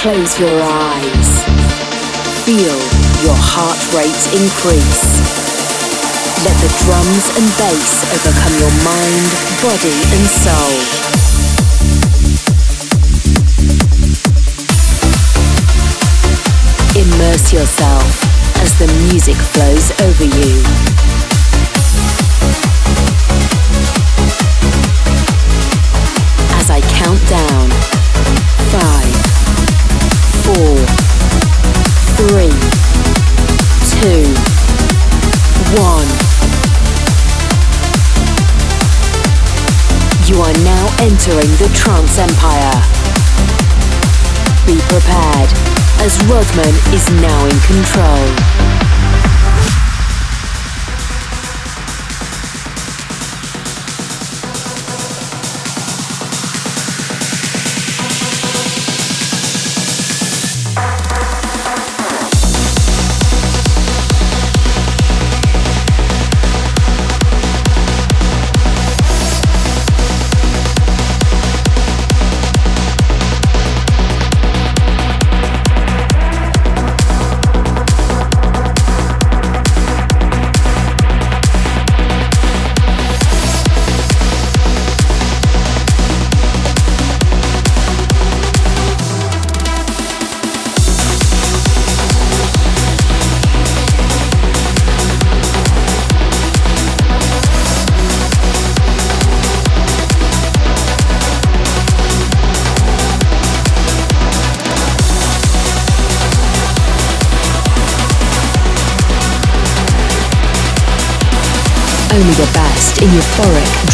Close your eyes. Feel your heart rate increase. Let the drums and bass overcome your mind, body, and soul. Immerse yourself as the music flows over you. As I count down five, four, three, two, one. You are now entering the trance empire. Be prepared, as Rodman is now in control.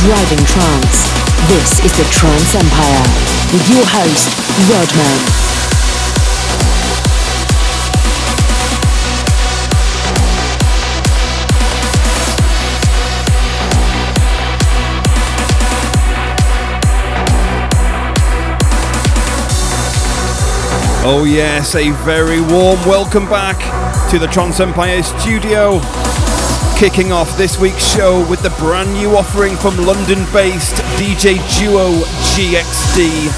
Driving trance. This is the Trance Empire with your host, Rodman. Oh, yes, a very warm welcome back to the Trance Empire studio kicking off this week's show with the brand new offering from London based DJ duo GXD.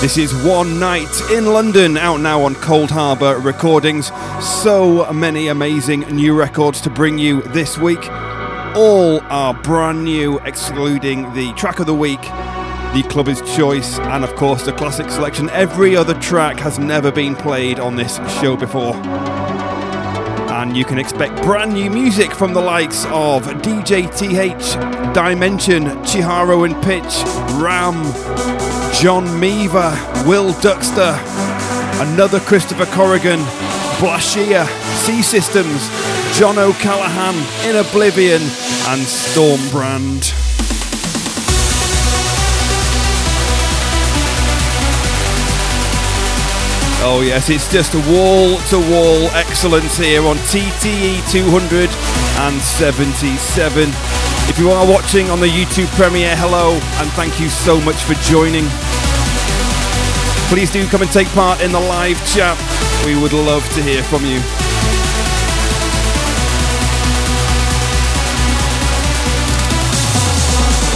This is One Night in London, out now on Coldharbour Recordings. So many amazing new records to bring you this week. All are brand new, excluding the track of the week, the clubber's choice, and of course the classic selection. Every other track has never been played on this show before you can expect brand new music from the likes of DJ TH, DIM3NSION, XiJaro and Pitch, RAM, John Meva, Will Dukster, another Christopher Corrigan, Blashear, Sea Systems, John O'Callaghan, In Oblivion, and Størmbrand. Oh, yes, it's just a wall to wall excellence here on TTE 277. If you are watching on the YouTube premiere, hello and thank you so much for joining. Please do come and take part in the live chat. We would love to hear from you.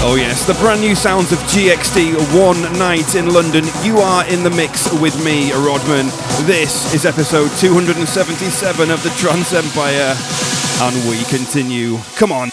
Oh, yes, the brand new sounds of GXD One Night in London. You are in the mix with me, Rodman. This is episode 277 of the Trance Empire, and we continue. Come on.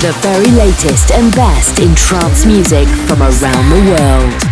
The very latest and best in trance music from around the world.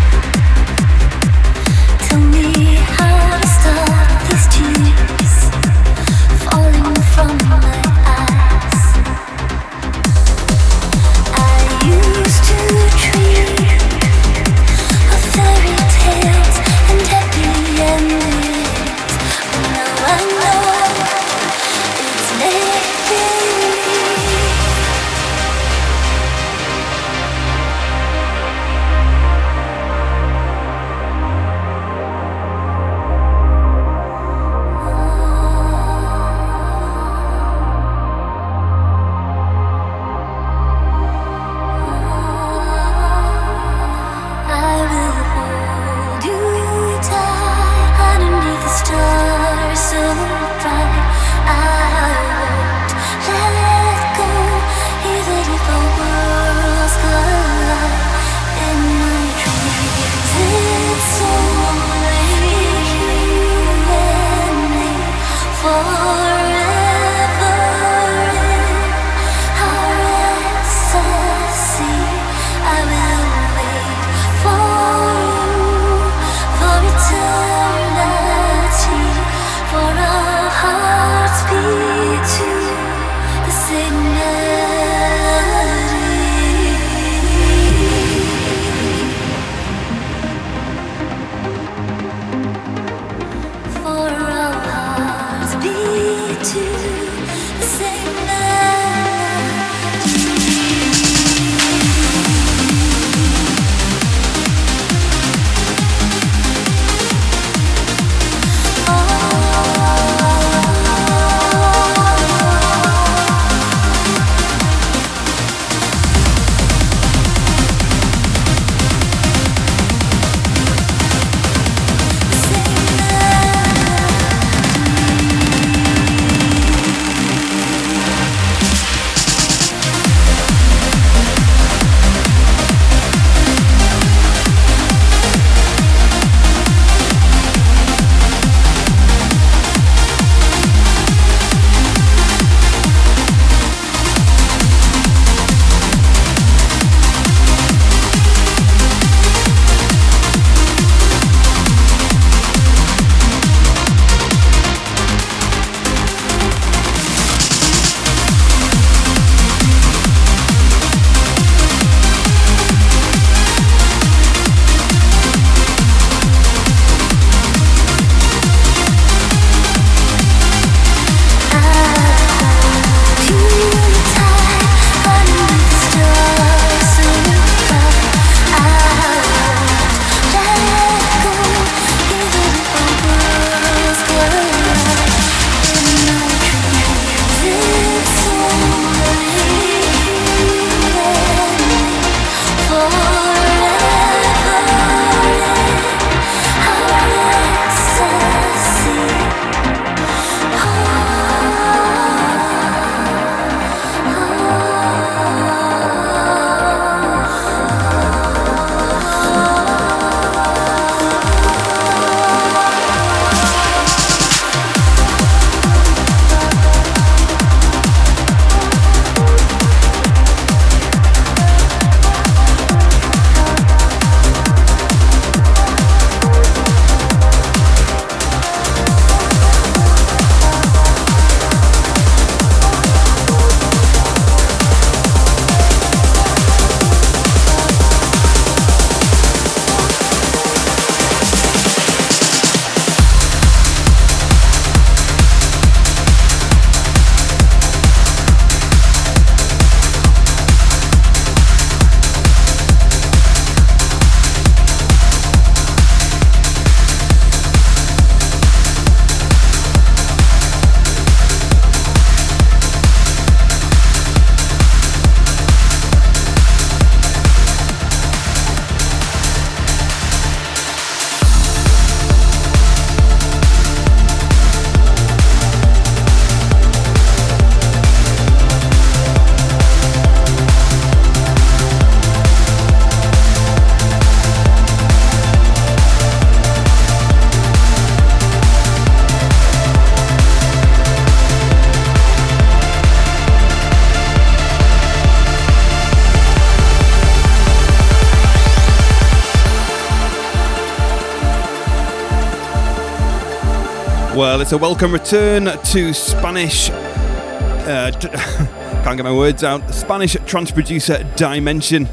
Well, it's a welcome return to Spanish. Uh, can't get my words out. Spanish trance producer DIM3NSION.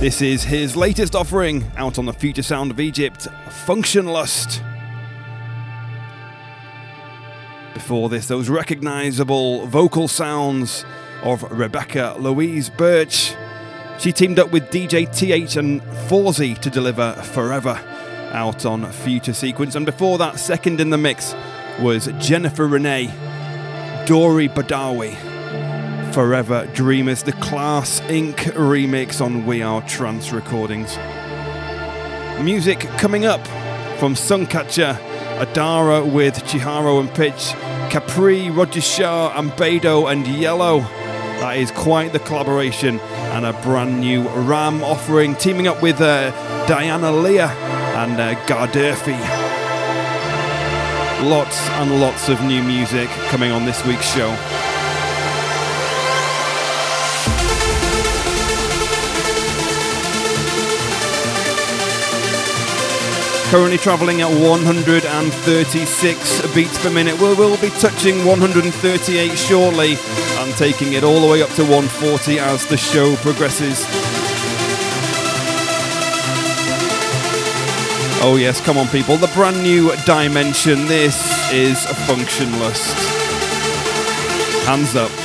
This is his latest offering out on the future sound of Egypt, Funktionlust. Before this, those recognizable vocal sounds of Rebecca Louise Burch. She teamed up with DJ TH and FAWZY to deliver Forever out on Future Sequence. And before that, second in the mix was Jennifer Rene, Dory Badawi, Forever Dreamers, the Claas Inc. remix on We Are Trance Recordings. Music coming up from Suncatcher, Adara with XiJaro and Pitch, Capri, Roger Shah, Ambedo and Yelow. That is quite the collaboration and a brand new RAM offering, teaming up with uh, Diana Leah and uh, Garderffi. Lots and lots of new music coming on this week's show. Currently travelling at 136 beats per minute. We will be touching 138 shortly and taking it all the way up to 140 as the show progresses. Oh, yes, come on, people. The brand new DIM3NSION. This is Funktionlust. Hands up.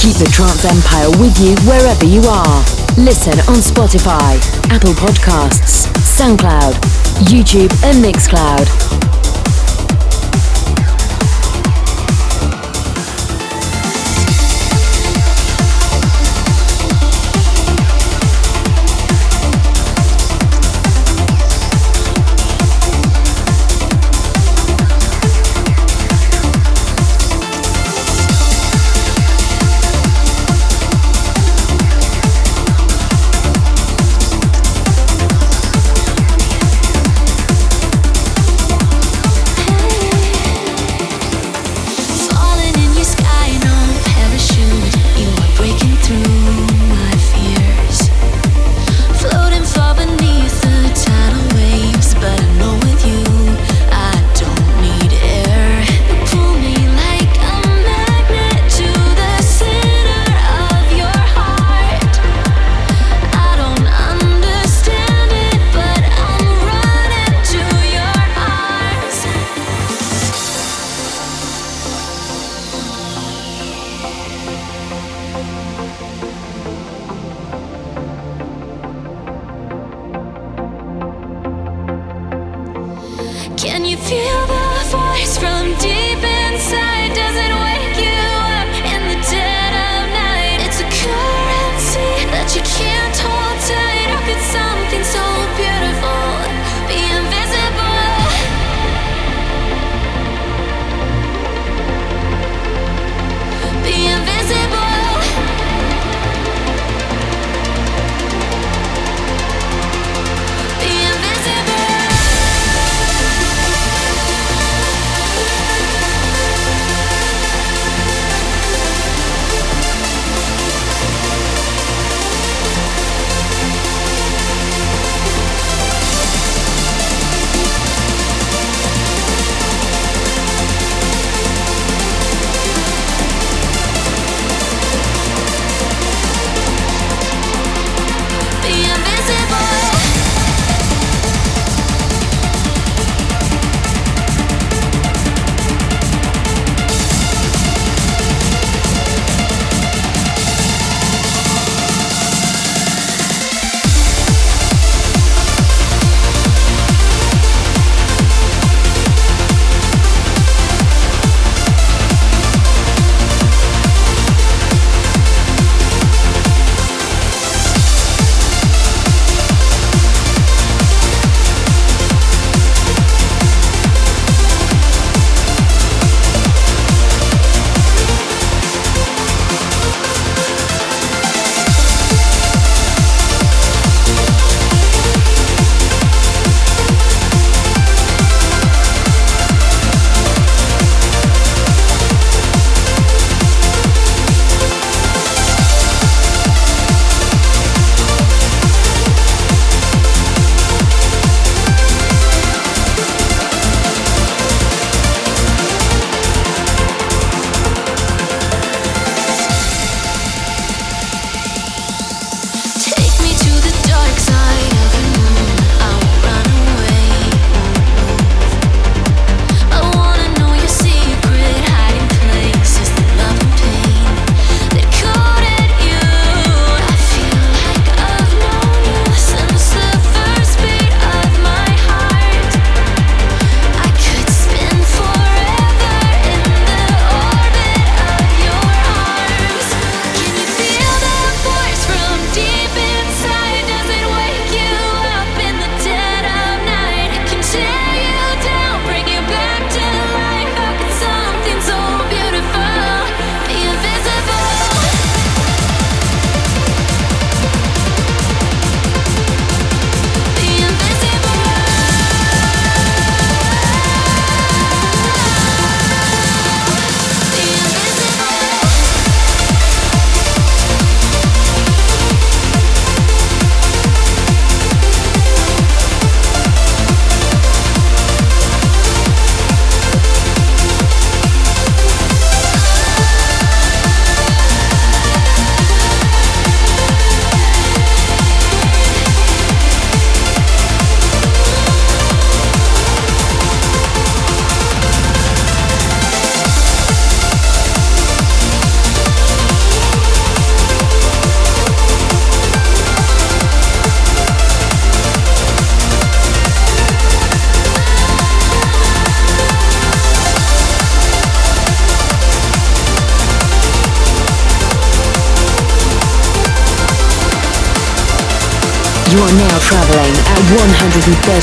Keep the Trance Empire with you wherever you are. Listen on Spotify, Apple Podcasts, SoundCloud, YouTube, and Mixcloud.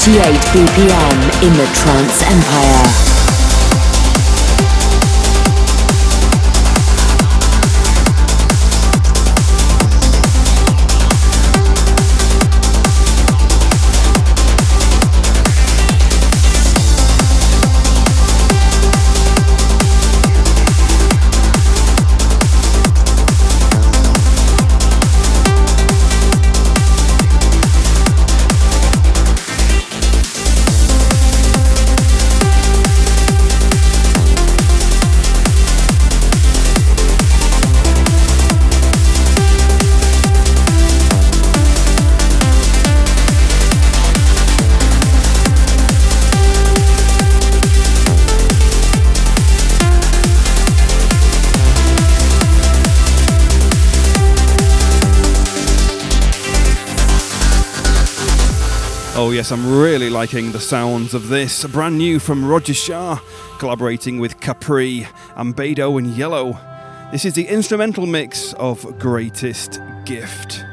138 BPM in the Trance Empire. Yes, I'm really liking the sounds of this. Brand new from Roger Shah, collaborating with Capri, Ambedo, and Yelow. This is the instrumental mix of Greatest Gift.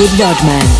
With Rodman.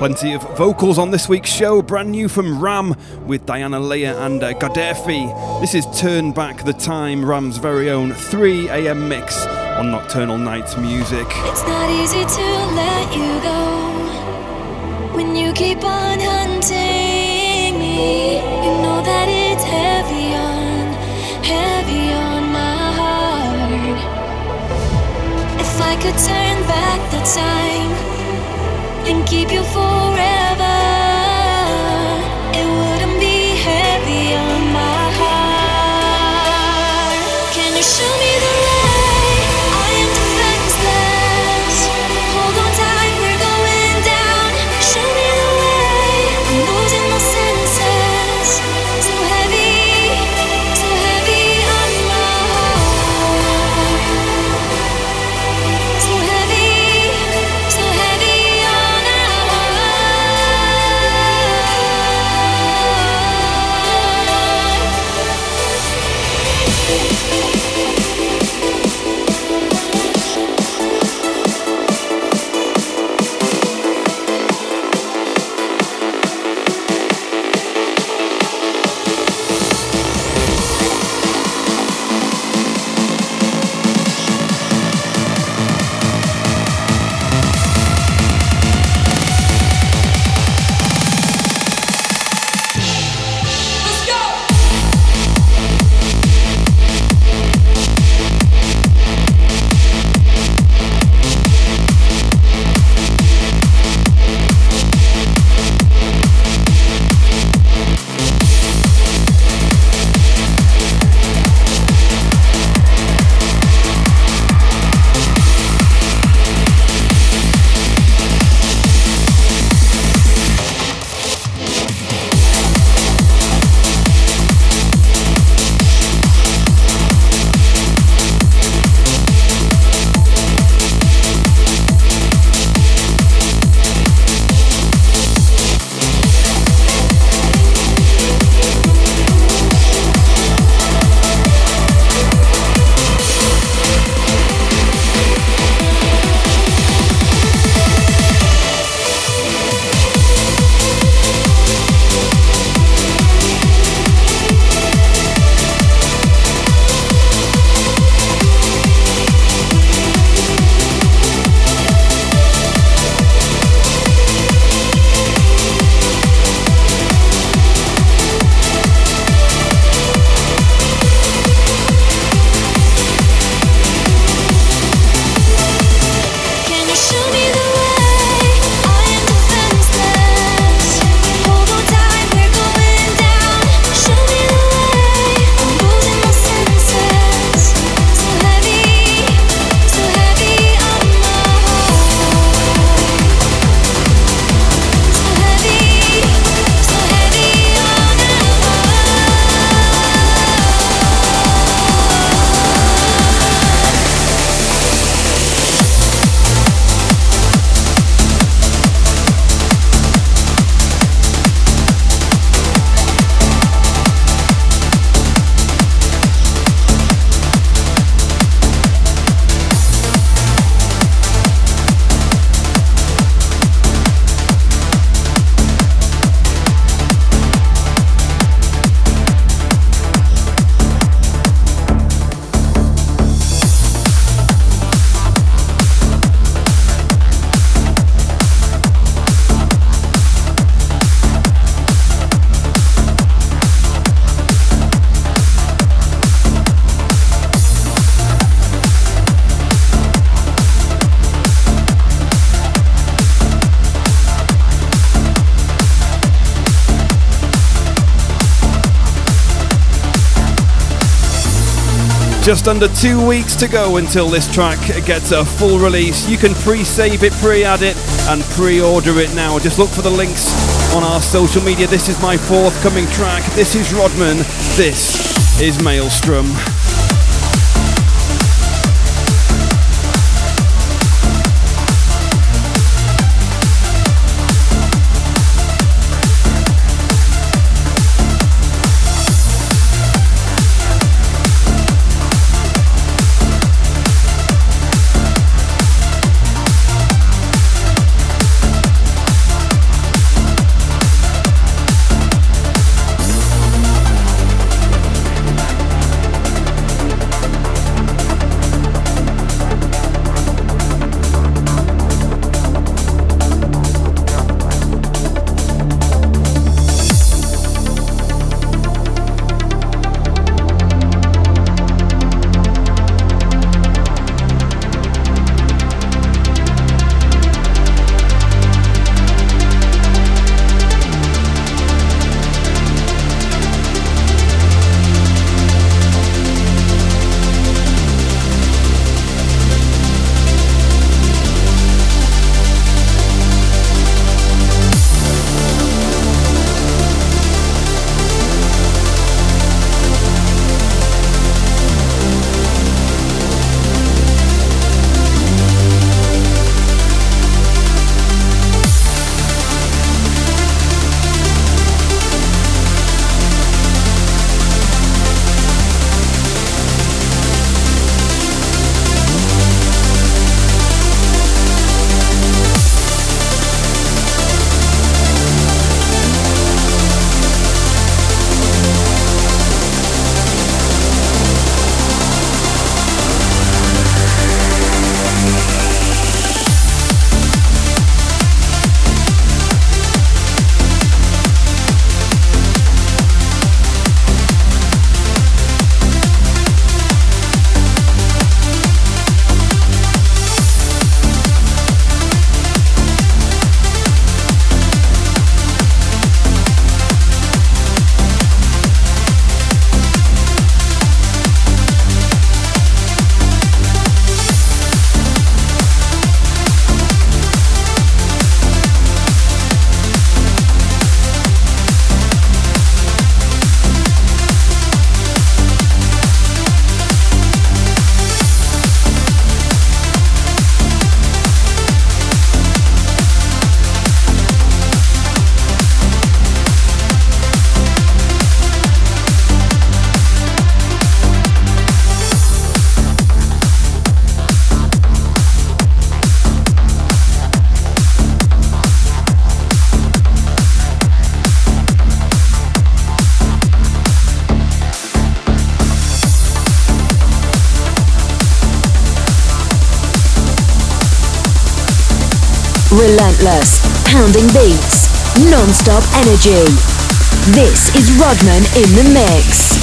Plenty of vocals on this week's show, brand new from RAM with Diana Leah and uh, Garderffi. This is Turn Back the Time, RAM's very own 3 a.m. mix on Nocturnal Knights Music. It's not easy to let you go when you keep on hunting me. You know that it's heavy on, heavy on my heart. If I could turn keep you forever. Just under two weeks to go until this track gets a full release. You can pre save it, pre add it, and pre order it now. Just look for the links on our social media. This is my forthcoming track. This is Rodman. This is Maelstrom. Pounding beats, non-stop energy. This is Rodman in the mix.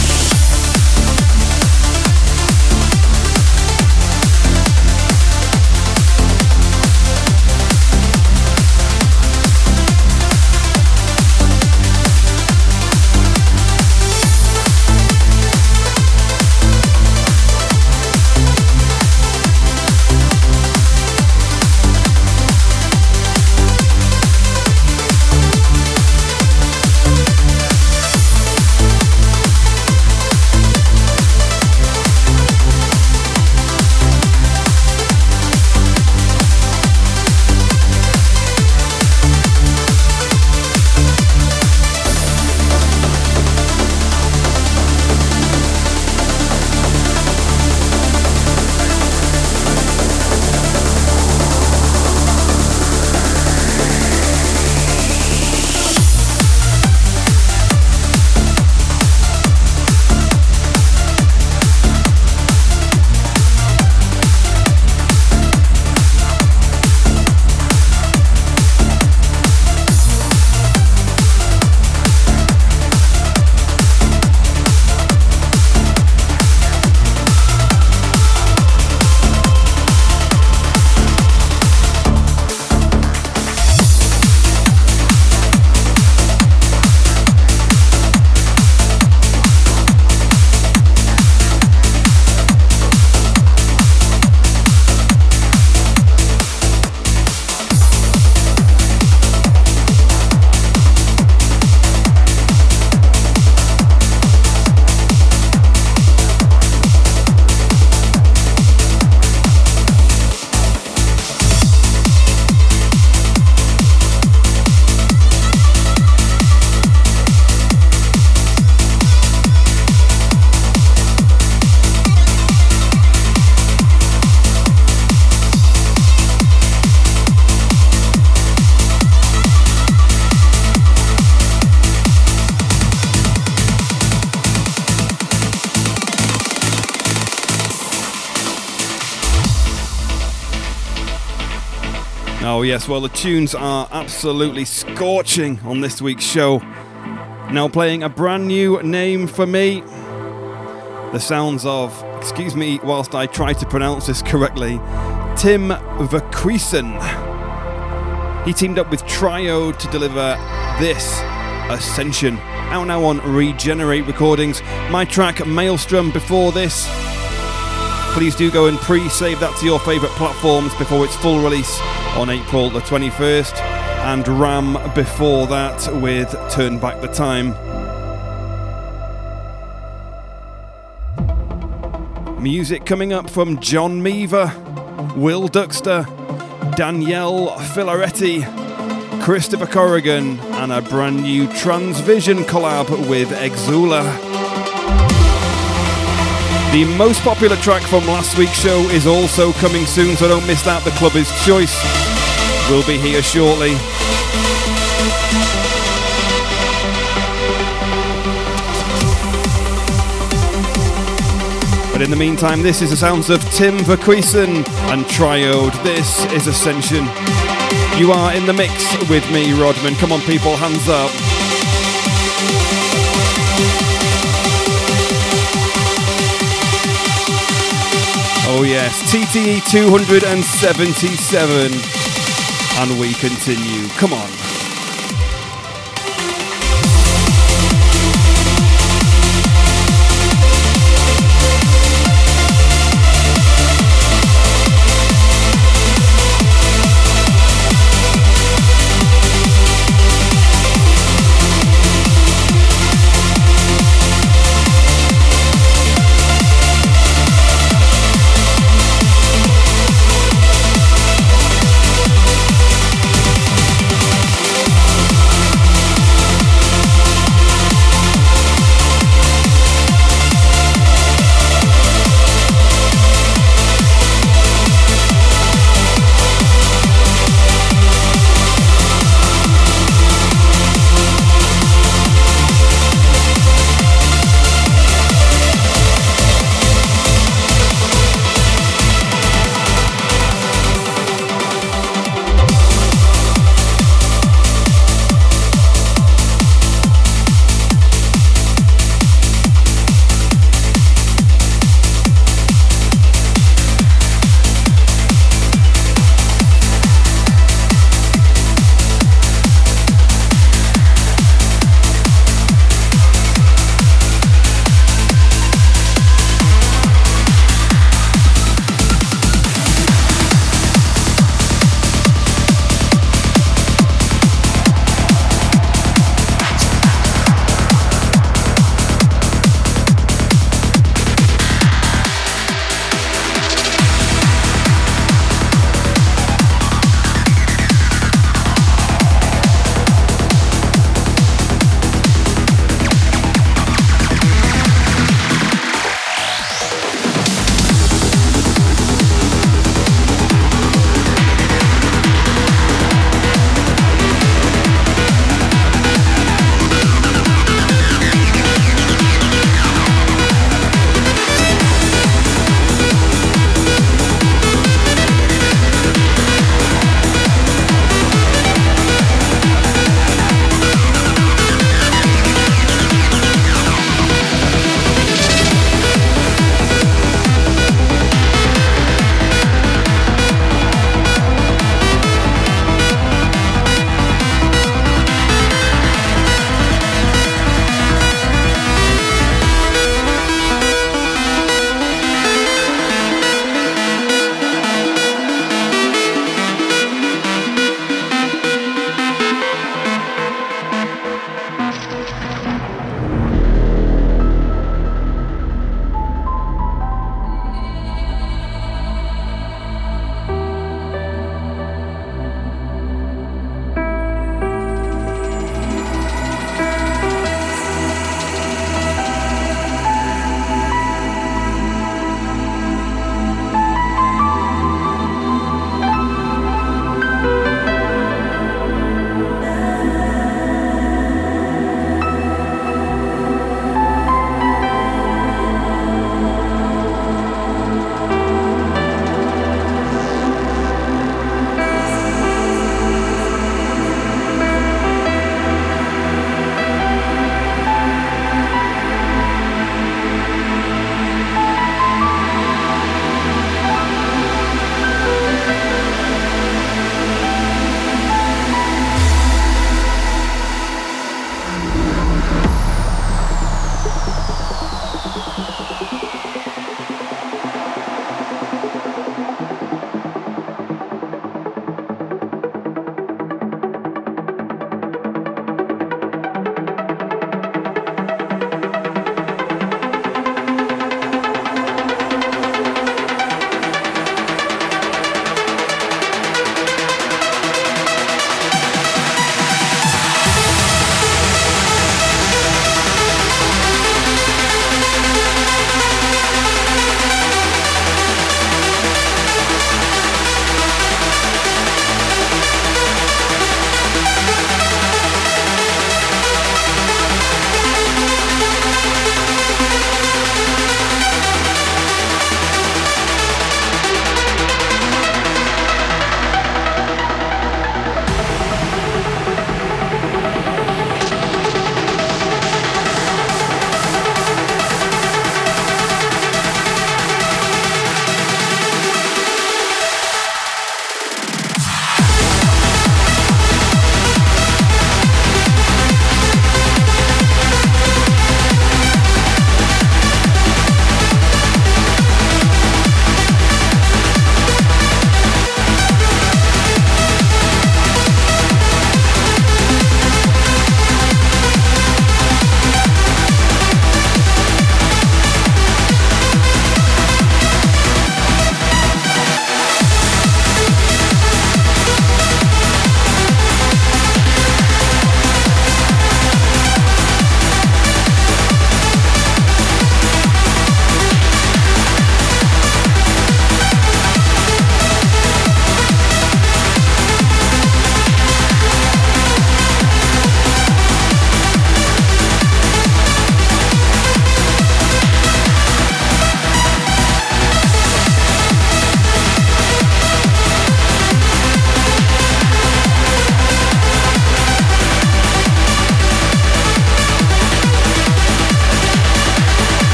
Yes, well, the tunes are absolutely scorching on this week's show. Now, playing a brand new name for me. The sounds of, excuse me whilst I try to pronounce this correctly, Tim Verkruissen. He teamed up with Triode to deliver this Ascension. Out now on Regenerate Recordings. My track Maelstrom before this. Please do go and pre save that to your favourite platforms before its full release on April the 21st, and RAM before that with Turn Back the Time. Music coming up from John Meva, Will Dukster, Daniele Filaretti, Christopher Corrigan, and a brand new Tranzvission collab with Exouler. The most popular track from last week's show is also coming soon, so don't miss that. The club is choice will be here shortly. But in the meantime, this is the sounds of Tim Verkruissen and Triode. This is Ascension. You are in the mix with me, Rodman. Come on, people, hands up. Oh, yes, TTE 277 and we continue. Come on.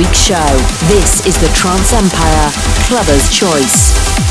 Week's show. This is the Trance Empire Clubber's Choice.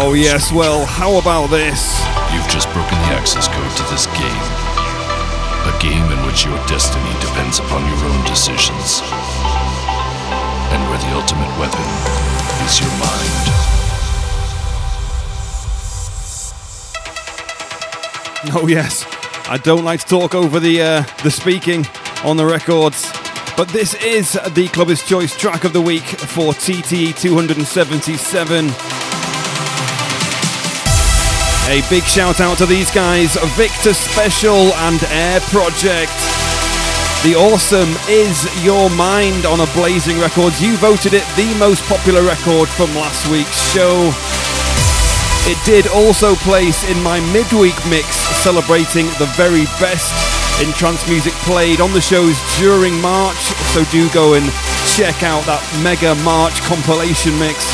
Oh, yes, well, how about this? You've just broken the access code to this game. A game in which your destiny depends upon your own decisions. And where the ultimate weapon is your mind. Oh, yes. I don't like to talk over the, uh, the speaking on the records. But this is the Clubber's Choice track of the week for TTE 277. A big shout out to these guys Victor Special and Air Project. The awesome is Your Mind on Ablazing Records. You voted it the most popular record from last week's show. It did also place in my midweek mix celebrating the very best in trance music played on the shows during March. So do go and check out that mega March compilation mix.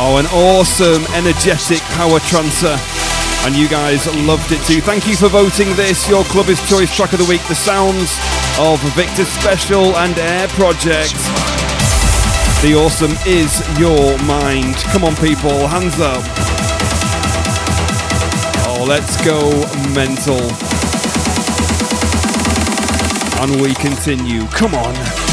Oh, an awesome, energetic power trancer. And you guys loved it too. Thank you for voting this, your Clubber's Choice track of the week. The sounds of Victor Special and Air Project. The awesome is your mind. Come on, people, hands up. Oh, let's go mental. And we continue. Come on.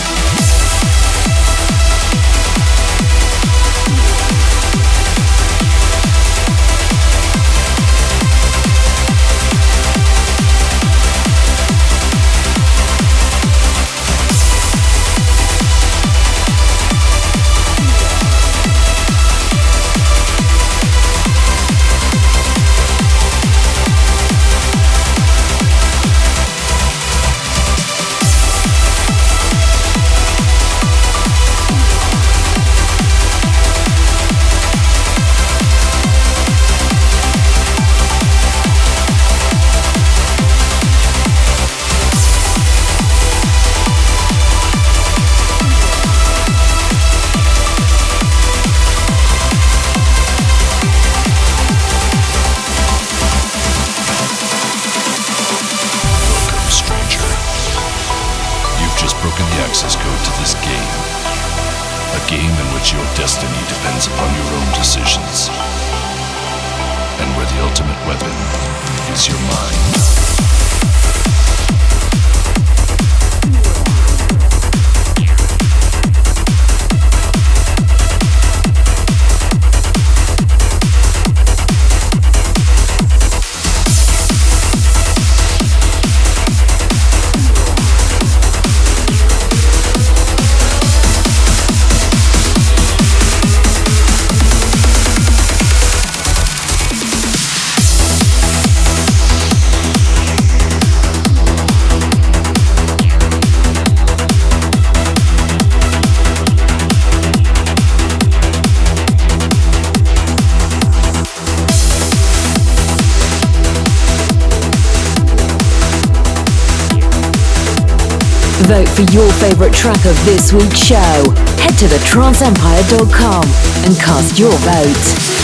Track of this week's show, head to thetranceempire.com and cast your vote.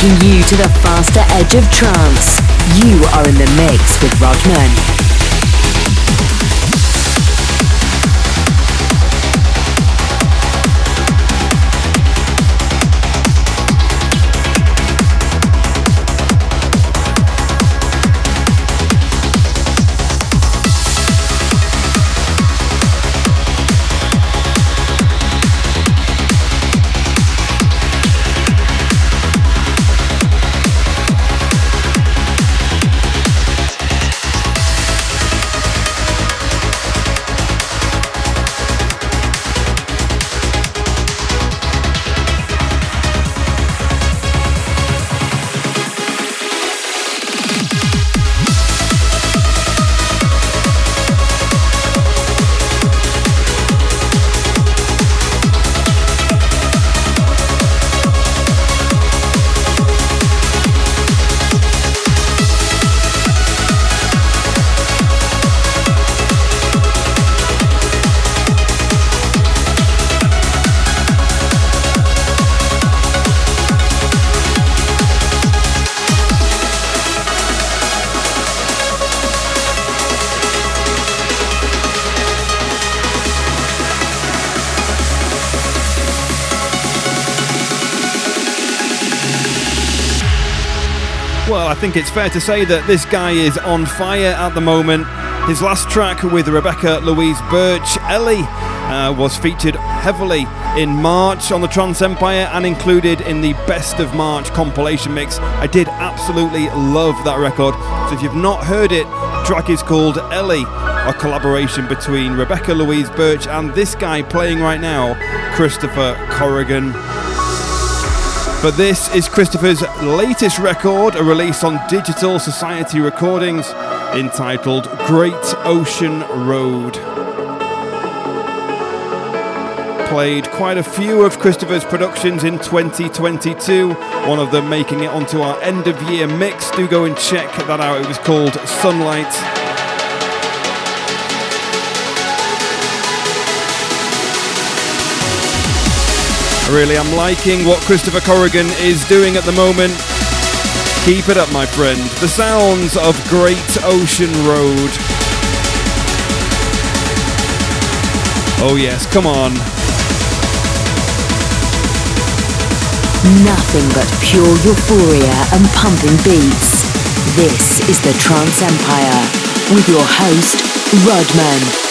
Taking you to the faster edge of trance. You are in the mix with Rodman. Think it's fair to say that this guy is on fire at the moment. His last track with Rebecca Louise Burch, Ellie, uh, was featured heavily in March on the Trance Empire and included in the Best of March compilation mix. I did absolutely love that record. So if you've not heard it, track is called Ellie, a collaboration between Rebecca Louise Burch and this guy playing right now, Christopher Corrigan. But this is Christopher's latest record, a release on Digital Society Recordings, entitled Great Ocean Road. Played quite a few of Christopher's productions in 2022, one of them making it onto our end of year mix. Do go and check that out. It was called Sunlight. Really, I'm liking what Christopher Corrigan is doing at the moment. Keep it up, my friend. The sounds of Great Ocean Road. Oh, yes, come on. Nothing but pure euphoria and pumping beats. This is the Trance Empire with your host, Rodman.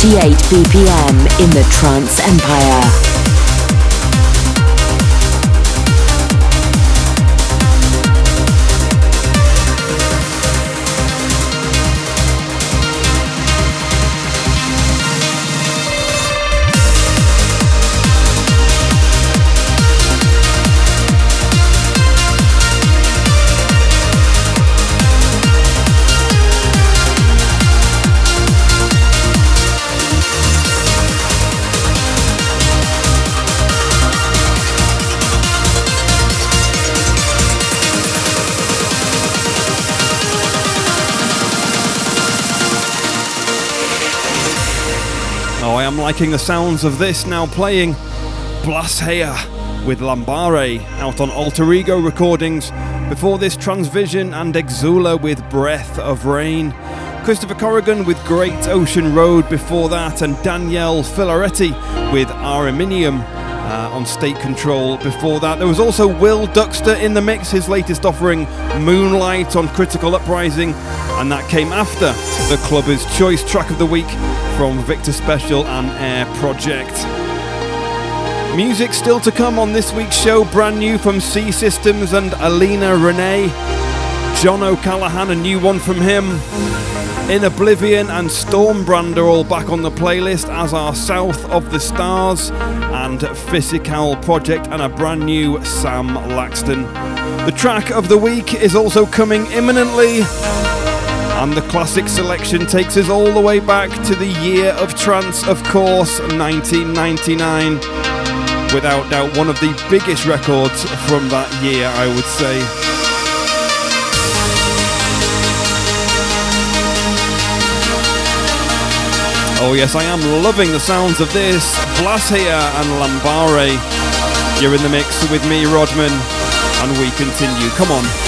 138 BPM in the Trance Empire. The sounds of this now playing Blashear with Lambaré out on Alter Ego recordings. Before this, Tranzvission and Exouler with Breath of Rain. Christopher Corrigan with Great Ocean Road before that, and Daniele Filaretti with Ariminum uh, on State Control before that. There was also Will Dukster in the mix, his latest offering, Moonlight on Critical Uprising, and that came after the Clubber's Choice Track of the Week from Victor Special and Air Project. Music still to come on this week's show, brand new from C-Systems and Alina Renae. John O'Callaghan, a new one from him. In Oblivion and Størmbrand are all back on the playlist, as are South of the Stars and Physical Project, and a brand new Sam Laxton. The track of the week is also coming imminently. And the classic selection takes us all the way back to the year of trance, of course, 1999. Without doubt, one of the biggest records from that year, I would say. Oh, yes, I am loving the sounds of this. Blashear and Lambaré. You're in the mix with me, Rodman, and we continue. Come on.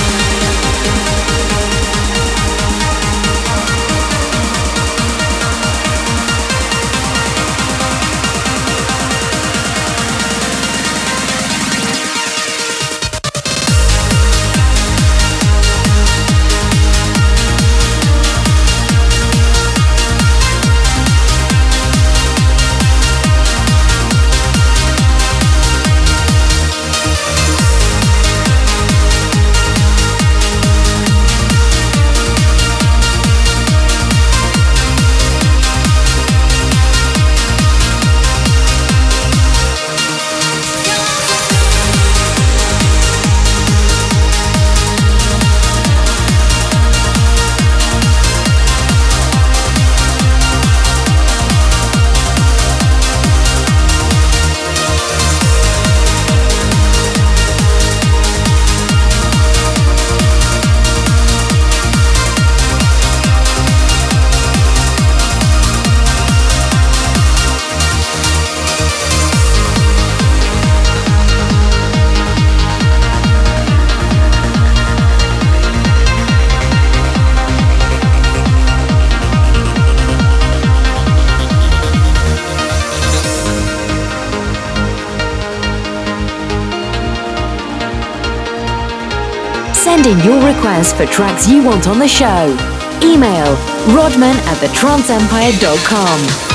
Requests for tracks you want on the show. Email rodman at thetranceempire.com.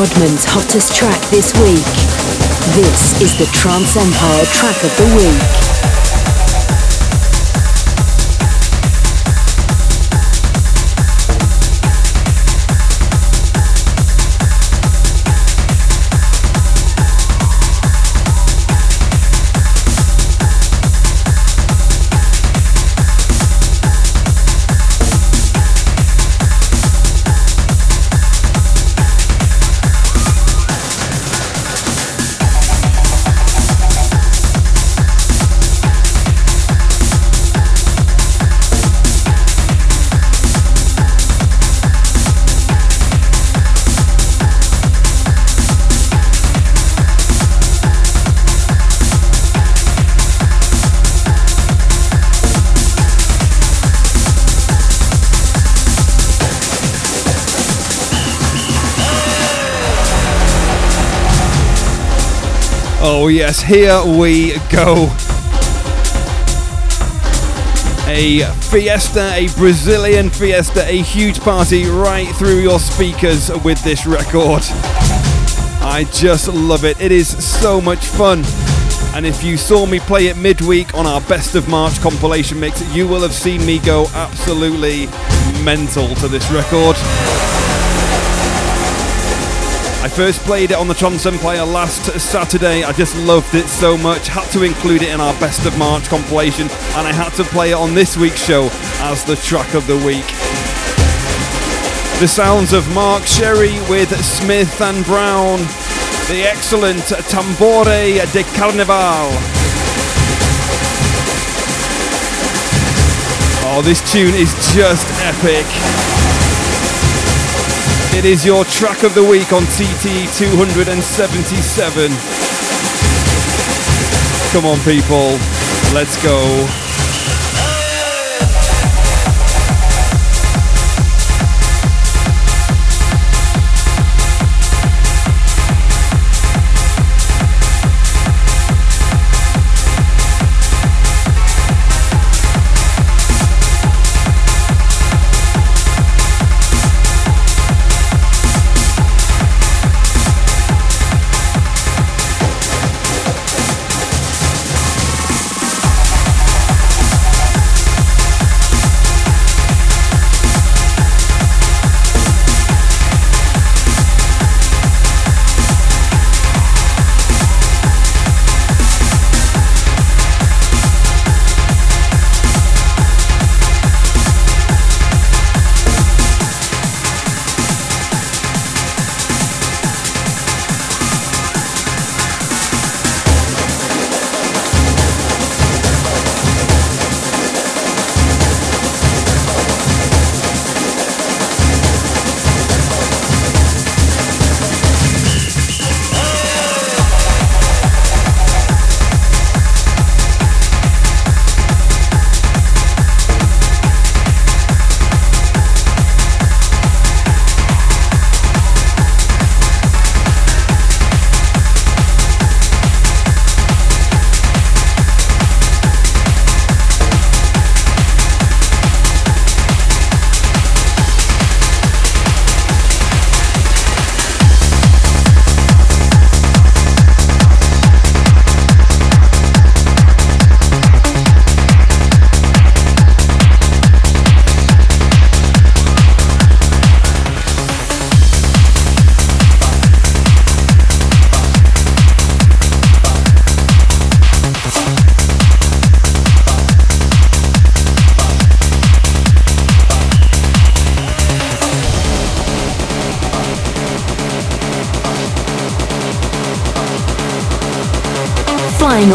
Rodman's hottest track this week. This is the Trance Empire track of the week. Yes, here we go. A fiesta, a Brazilian fiesta, a huge party right through your speakers with this record. I just love it. It is so much fun. And if you saw me play it midweek on our Best of March compilation mix, you will have seen me go absolutely mental to this record. First played it on the Trance Empire last Saturday. I just loved it so much. Had to include it in our Best of March compilation, and I had to play it on this week's show as the track of the week. The sounds of Mark Sherry with Smith and Brown, the excellent Tambore de Carnaval. Oh, this tune is just epic. It is your track of the week on TT 277. Come on, people, let's go.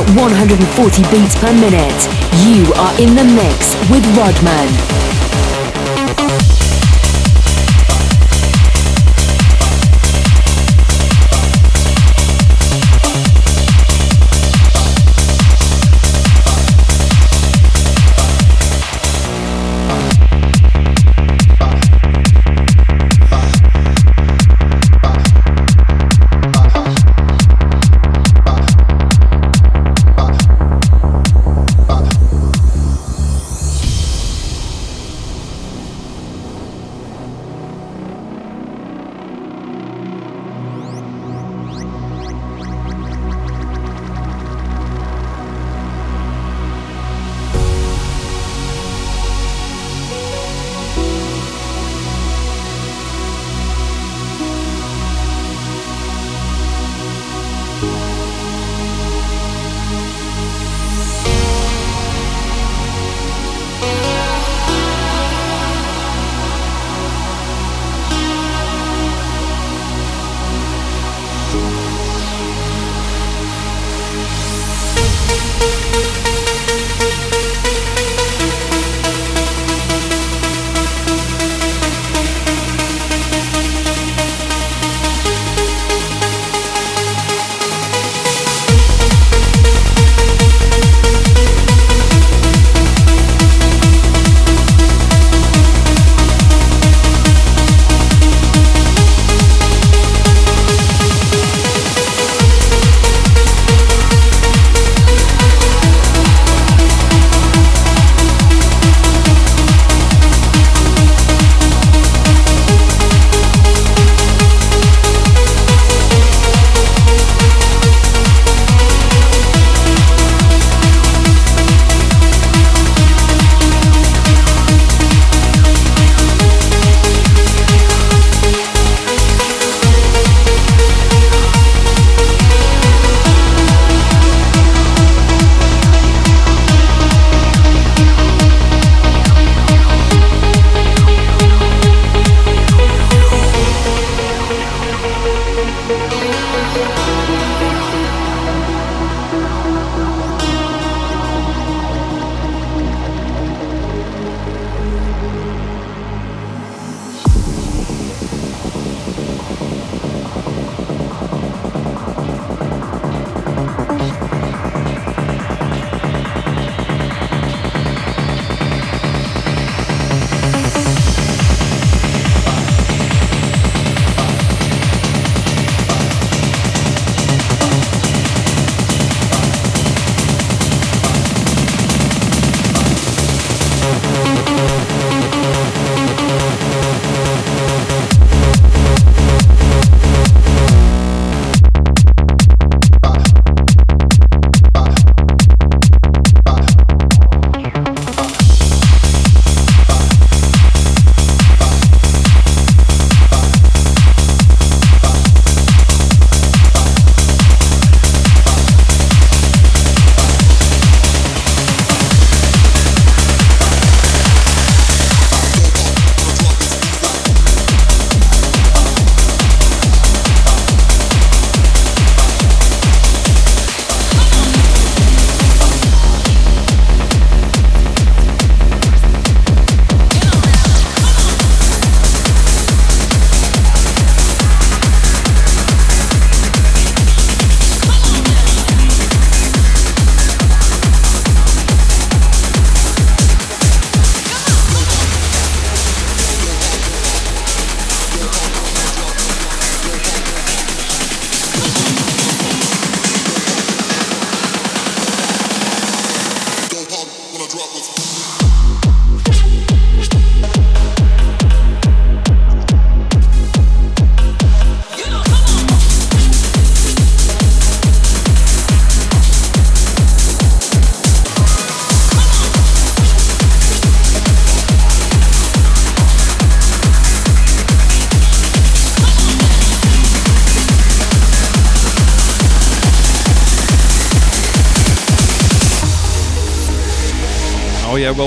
140 beats per minute. You are in the mix with Rodman.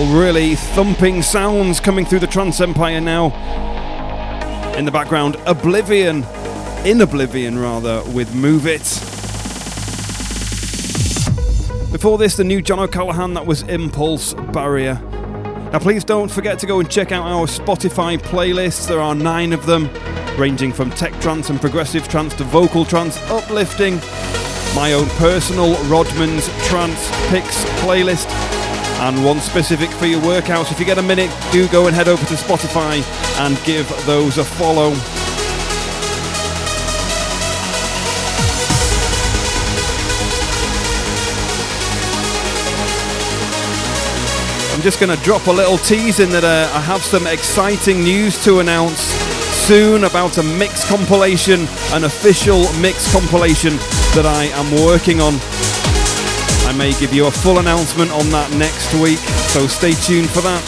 Really thumping sounds coming through the Trance Empire now. In the background, Oblivion, in Oblivion rather, with Move It. Before this, the new John O'Callaghan, that was Impulse Barrier. Now, please don't forget to go and check out our Spotify playlists. There are nine of them, ranging from tech trance and progressive trance to vocal trance, uplifting, my own personal Rodman's Trance Picks playlist, and one specific for your workouts. If you get a minute, do go and head over to Spotify and give those a follow. I'm just going to drop a little tease in that uh, I have some exciting news to announce soon about a mix compilation, an official mix compilation that I am working on. I may give you a full announcement on that next week, so stay tuned for that.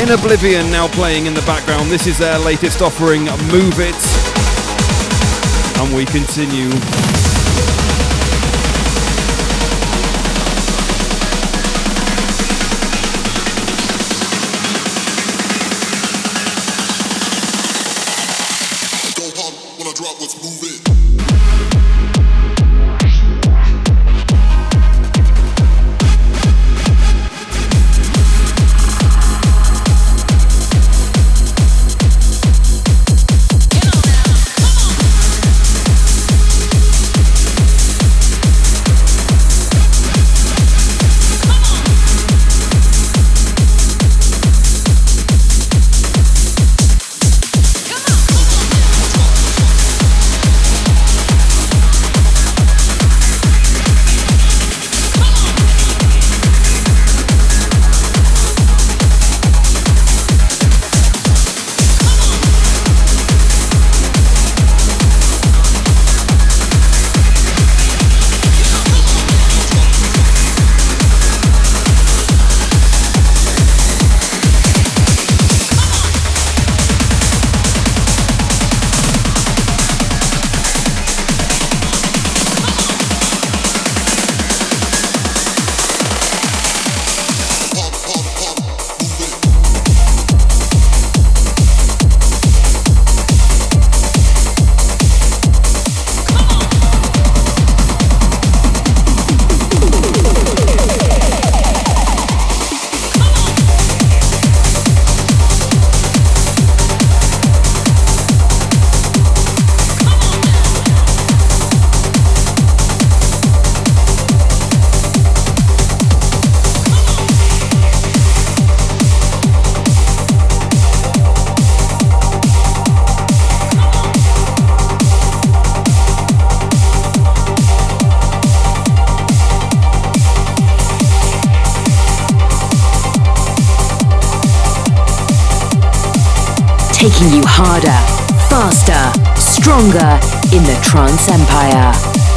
In Oblivion now playing in the background. This is their latest offering, Move It. And we continue. You harder, faster, stronger in the Trance Empire.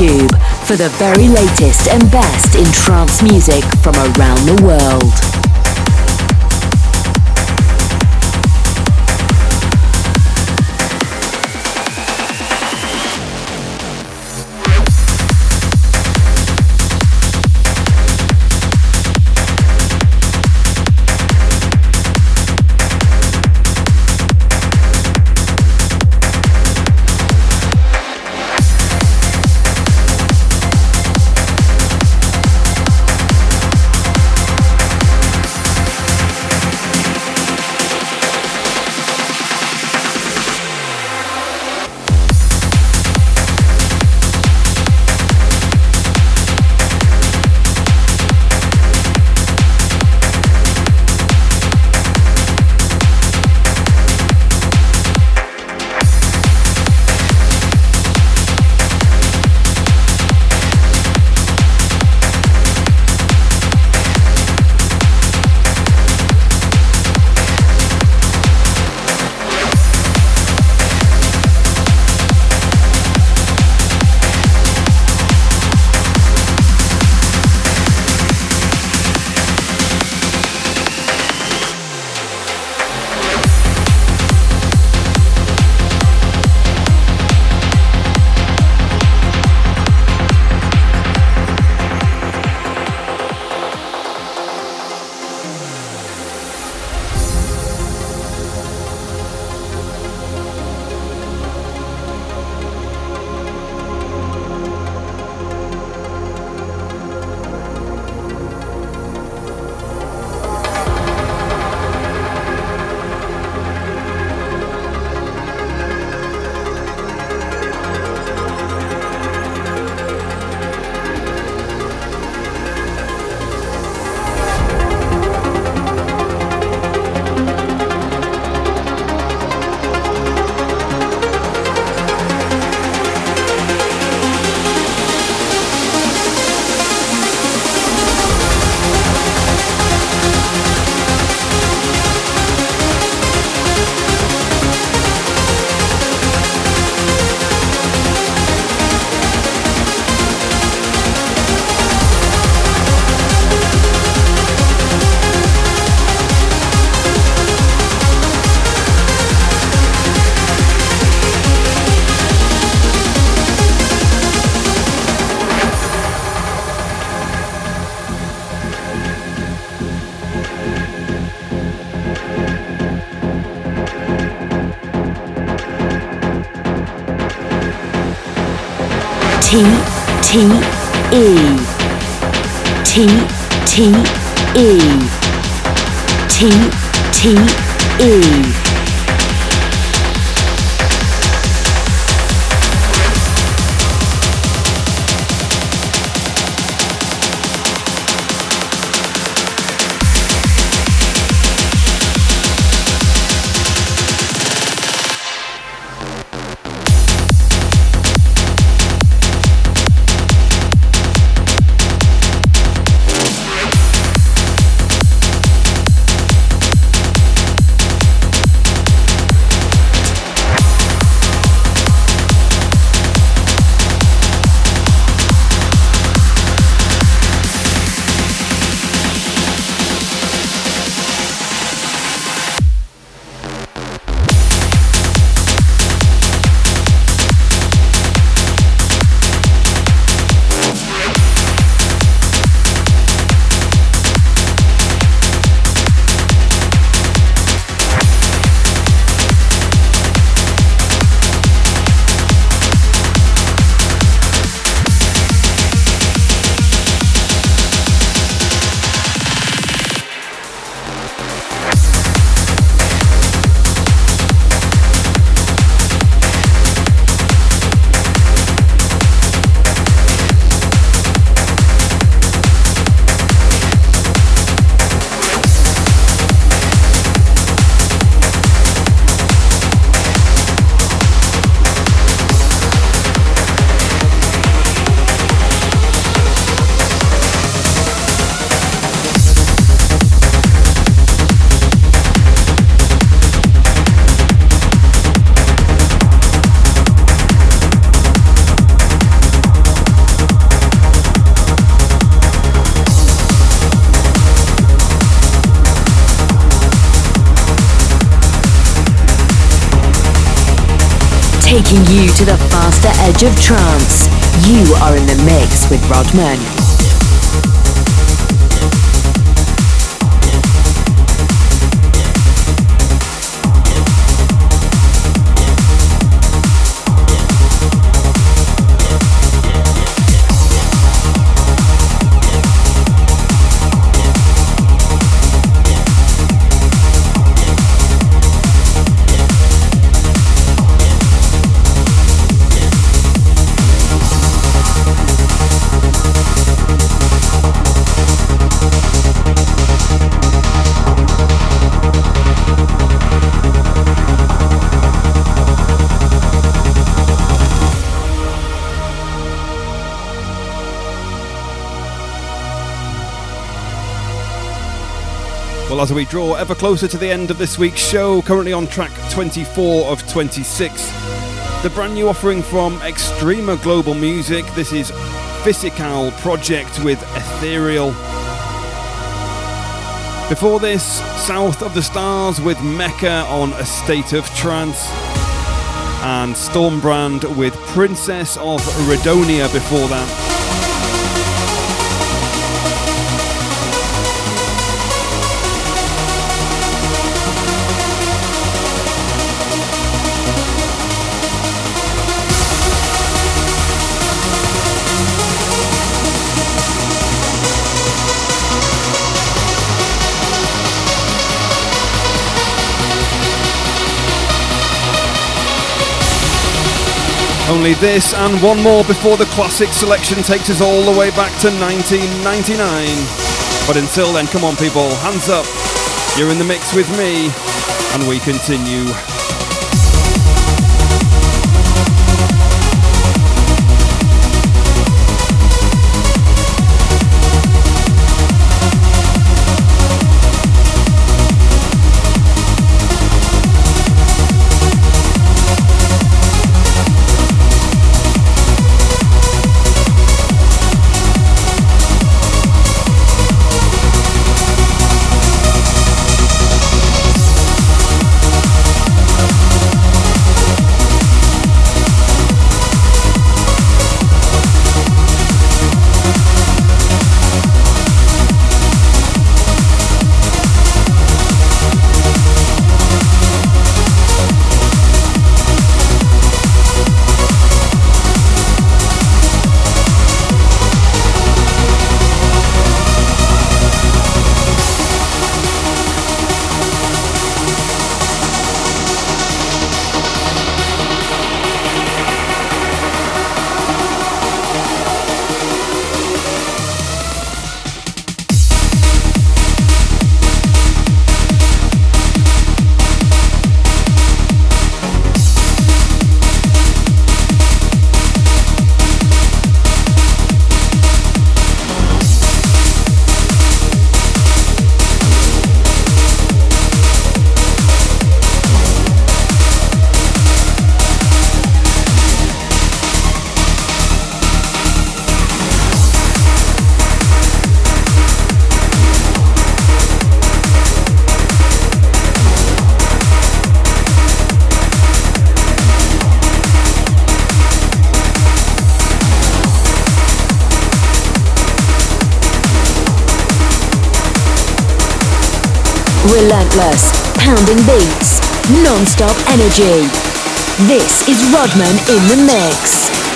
YouTube for the very latest and best in trance music from around the world. T T E. T T E. T T E of trance. You are in the mix with Rodman. We draw ever closer to the end of this week's show, currently on track 24 of 26. The brand new offering from Extrema Global Music. This is Physical Project with Ethereal. Before this, South of the Stars with Mecca on A State of Trance. And Størmbrand with Princess of Redonia before that. Only this and one more before the classic selection takes us all the way back to 1999. But until then, come on, people, hands up. You're in the mix with me, and we continue. Non-stop energy. This is Rodman in the mix.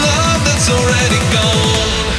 love that's already gone.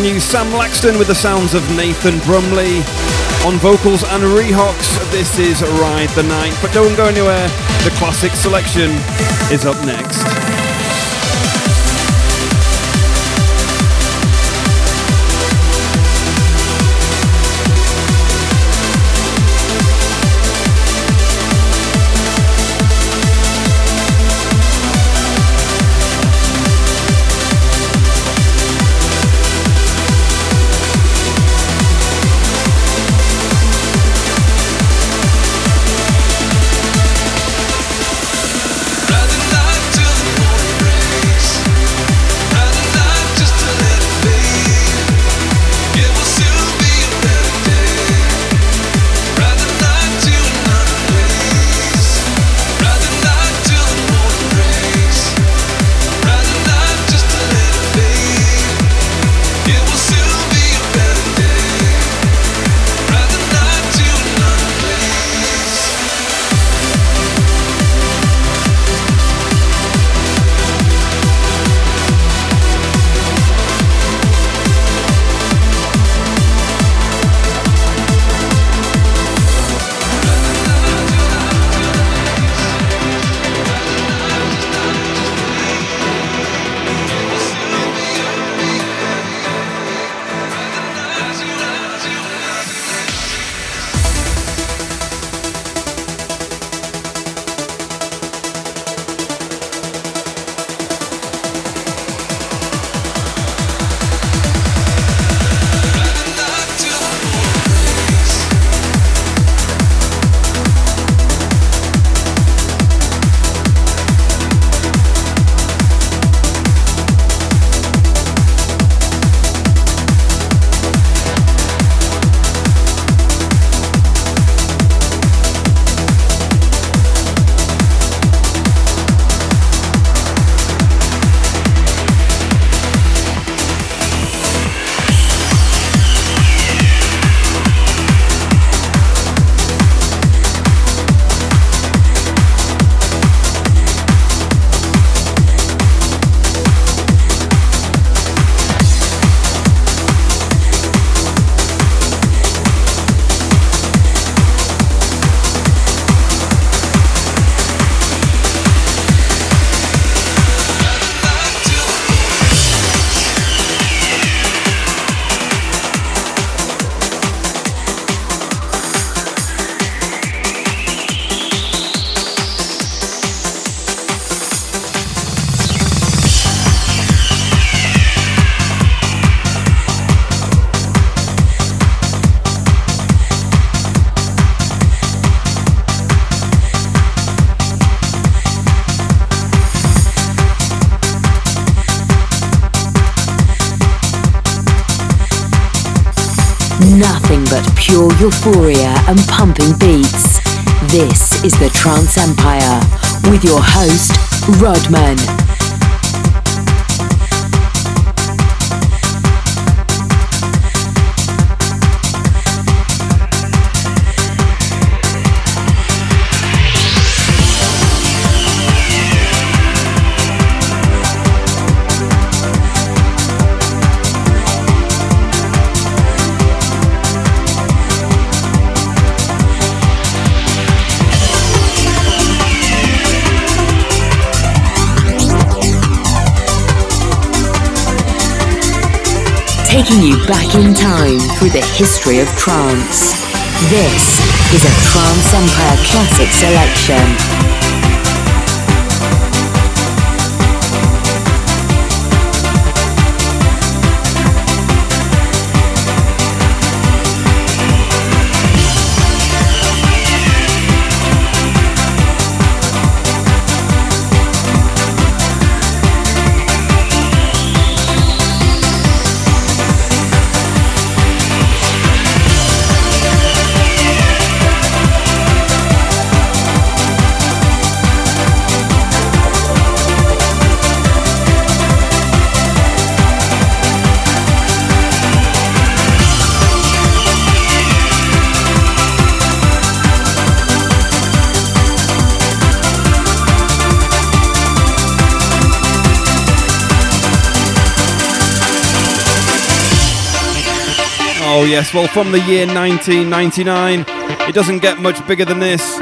Brand new Sam Laxton with the sounds of Nathan Brumley. On vocals and Rehox, this is Ride the Night. But don't go anywhere, the classic selection is up next. Euphoria and pumping beats. This is the Trance Empire with your host, Rodman. Taking you back in time through the history of trance. This is a Trance Empire Classic Selection. Yes, well, from the year 1999, it doesn't get much bigger than this.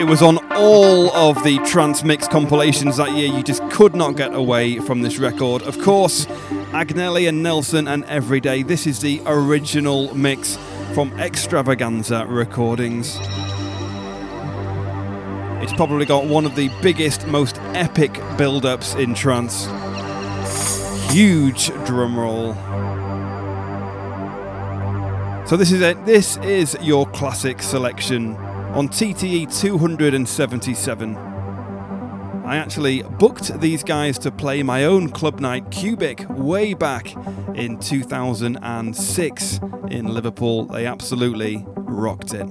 It was on all of the Transmix compilations that year. You just could not get away from this record. Of course, Agnelli and Nelson and Everyday. This is the original mix from Extravaganza Recordings. It's probably got one of the biggest, most epic build ups in trance. Huge drum roll. So this is it. This is your classic selection on TTE 277. I actually booked these guys to play my own club night Cubic way back in 2006 in Liverpool. They absolutely rocked it.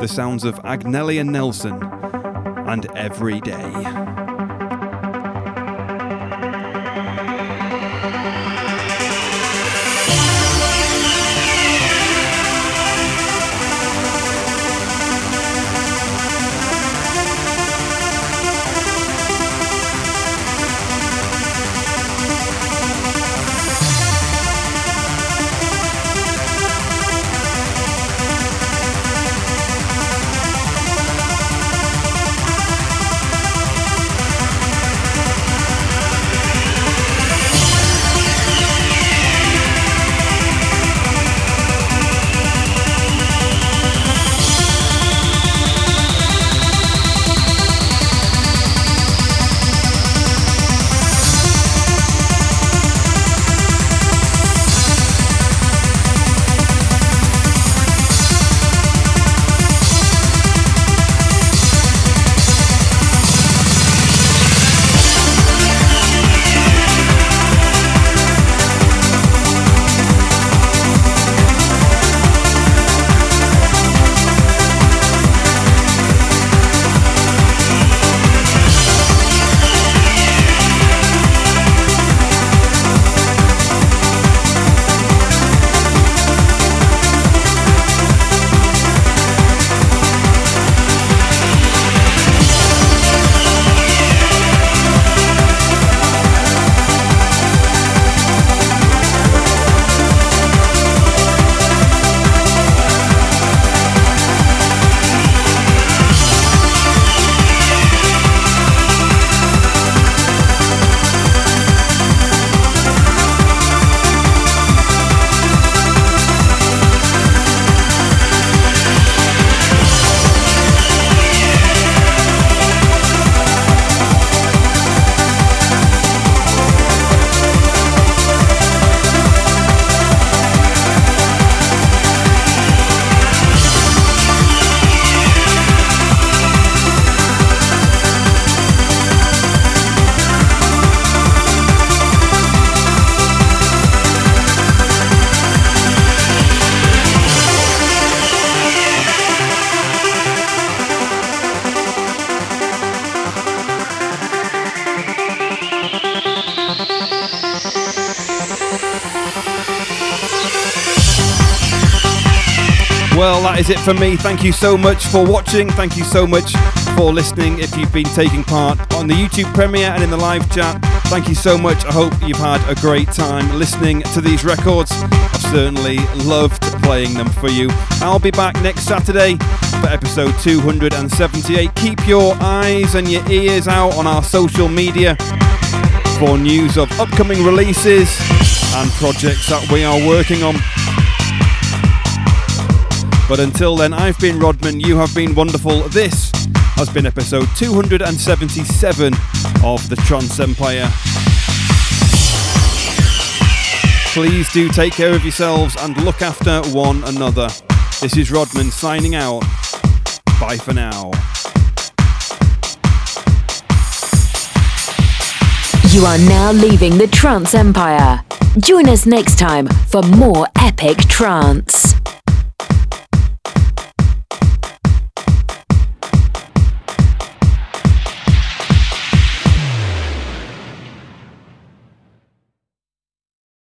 The sounds of Agnelli and Nelson and every day. Is it for me. Thank you so much for watching. Thank you so much for listening. If you've been taking part on the YouTube premiere and in the live chat, thank you so much. I hope you've had a great time listening to these records. I've certainly loved playing them for you. I'll be back next Saturday for episode 278. Keep your eyes and your ears out on our social media for news of upcoming releases and projects that we are working on. But until then, I've been Rodman, you have been wonderful. This has been episode 277 of the Trance Empire. Please do take care of yourselves and look after one another. This is Rodman signing out. Bye for now. You are now leaving the Trance Empire. Join us next time for more epic trance.